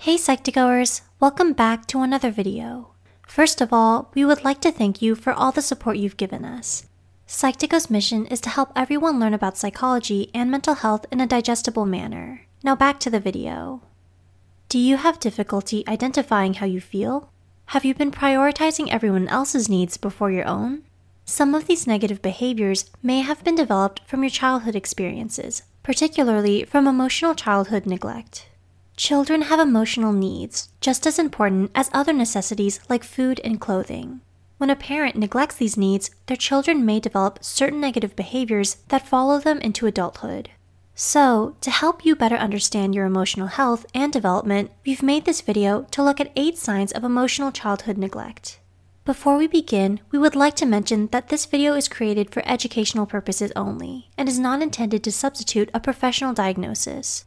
Hey Psych2Goers, welcome back to another video. First of all, we would like to thank you for all the support you've given us. Psych2Go's mission is to help everyone learn about psychology and mental health in a digestible manner. Now back to the video. Do you have difficulty identifying how you feel? Have you been prioritizing everyone else's needs before your own? Some of these negative behaviors may have been developed from your childhood experiences, particularly from emotional childhood neglect. Children have emotional needs, just as important as other necessities like food and clothing. When a parent neglects these needs, their children may develop certain negative behaviors that follow them into adulthood. So, to help you better understand your emotional health and development, we've made this video to look at 8 signs of emotional childhood neglect. Before we begin, we would like to mention that this video is created for educational purposes only and is not intended to substitute a professional diagnosis.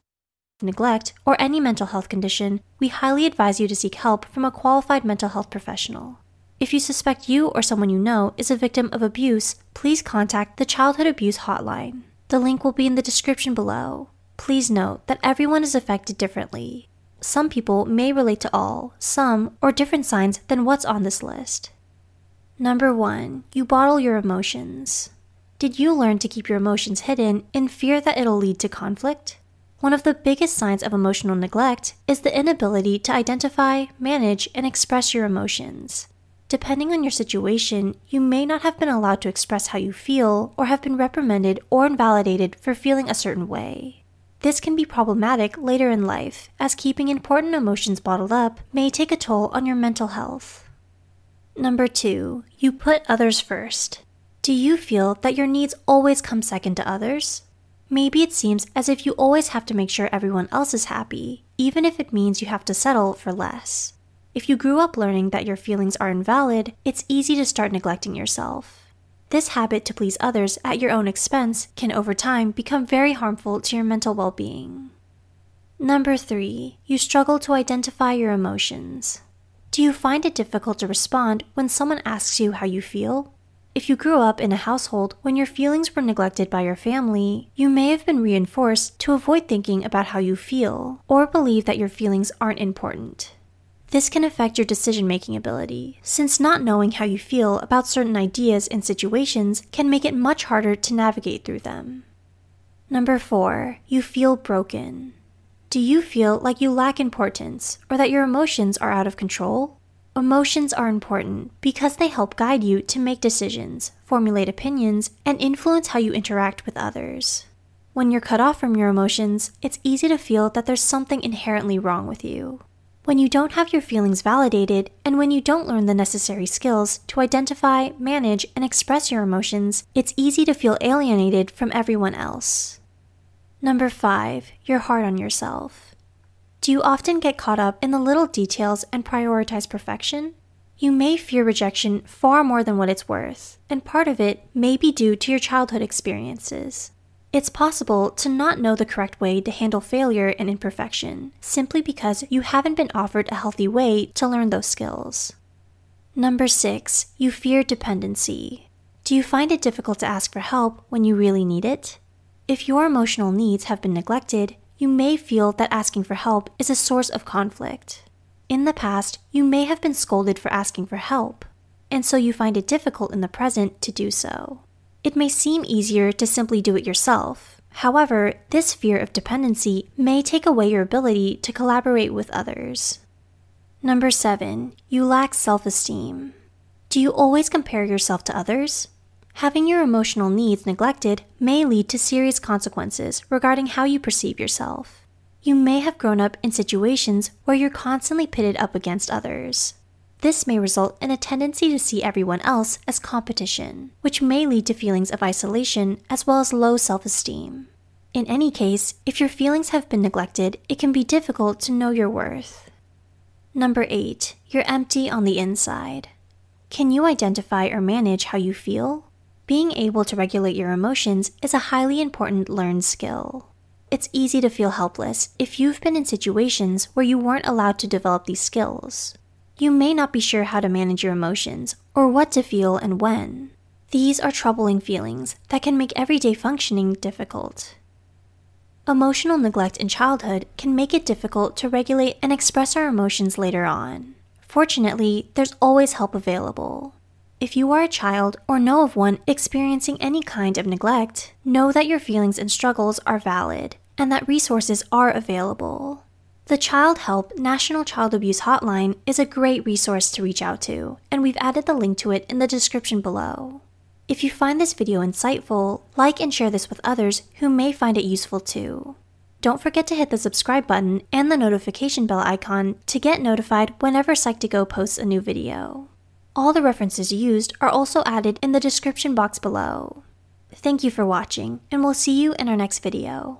Neglect, or any mental health condition, we highly advise you to seek help from a qualified mental health professional. If you suspect you or someone you know is a victim of abuse, please contact the Childhood Abuse Hotline. The link will be in the description below. Please note that everyone is affected differently. Some people may relate to all, some, or different signs than what's on this list. Number 1. You bottle your emotions. Did you learn to keep your emotions hidden in fear that it'll lead to conflict? One of the biggest signs of emotional neglect is the inability to identify, manage, and express your emotions. Depending on your situation, you may not have been allowed to express how you feel or have been reprimanded or invalidated for feeling a certain way. This can be problematic later in life, as keeping important emotions bottled up may take a toll on your mental health. Number 2. You put others first. Do you feel that your needs always come second to others? Maybe it seems as if you always have to make sure everyone else is happy, even if it means you have to settle for less. If you grew up learning that your feelings are invalid, it's easy to start neglecting yourself. This habit to please others at your own expense can over time become very harmful to your mental well being. Number 3. You struggle to identify your emotions. Do you find it difficult to respond when someone asks you how you feel? If you grew up in a household when your feelings were neglected by your family, you may have been reinforced to avoid thinking about how you feel or believe that your feelings aren't important. This can affect your decision making ability, since not knowing how you feel about certain ideas and situations can make it much harder to navigate through them. Number 4. You feel broken. Do you feel like you lack importance or that your emotions are out of control? Emotions are important because they help guide you to make decisions, formulate opinions, and influence how you interact with others. When you're cut off from your emotions, it's easy to feel that there's something inherently wrong with you. When you don't have your feelings validated, and when you don't learn the necessary skills to identify, manage, and express your emotions, it's easy to feel alienated from everyone else. Number 5. You're hard on yourself. Do you often get caught up in the little details and prioritize perfection? You may fear rejection far more than what it's worth, and part of it may be due to your childhood experiences. It's possible to not know the correct way to handle failure and imperfection, simply because you haven't been offered a healthy way to learn those skills. Number 6. You fear dependency. Do you find it difficult to ask for help when you really need it? If your emotional needs have been neglected, you may feel that asking for help is a source of conflict. In the past, you may have been scolded for asking for help, and so you find it difficult in the present to do so. It may seem easier to simply do it yourself. However, this fear of dependency may take away your ability to collaborate with others. Number 7. You lack self esteem. Do you always compare yourself to others? Having your emotional needs neglected may lead to serious consequences regarding how you perceive yourself. You may have grown up in situations where you're constantly pitted up against others. This may result in a tendency to see everyone else as competition, which may lead to feelings of isolation as well as low self esteem. In any case, if your feelings have been neglected, it can be difficult to know your worth. Number 8. You're empty on the inside. Can you identify or manage how you feel? Being able to regulate your emotions is a highly important learned skill. It's easy to feel helpless if you've been in situations where you weren't allowed to develop these skills. You may not be sure how to manage your emotions or what to feel and when. These are troubling feelings that can make everyday functioning difficult. Emotional neglect in childhood can make it difficult to regulate and express our emotions later on. Fortunately, there's always help available. If you are a child or know of one experiencing any kind of neglect, know that your feelings and struggles are valid and that resources are available. The Childhelp National Child Abuse Hotline is a great resource to reach out to, and we've added the link to it in the description below. If you find this video insightful, like and share this with others who may find it useful too. Don't forget to hit the subscribe button and the notification bell icon to get notified whenever Psych2Go posts a new video. All the references used are also added in the description box below. Thank you for watching, and we'll see you in our next video.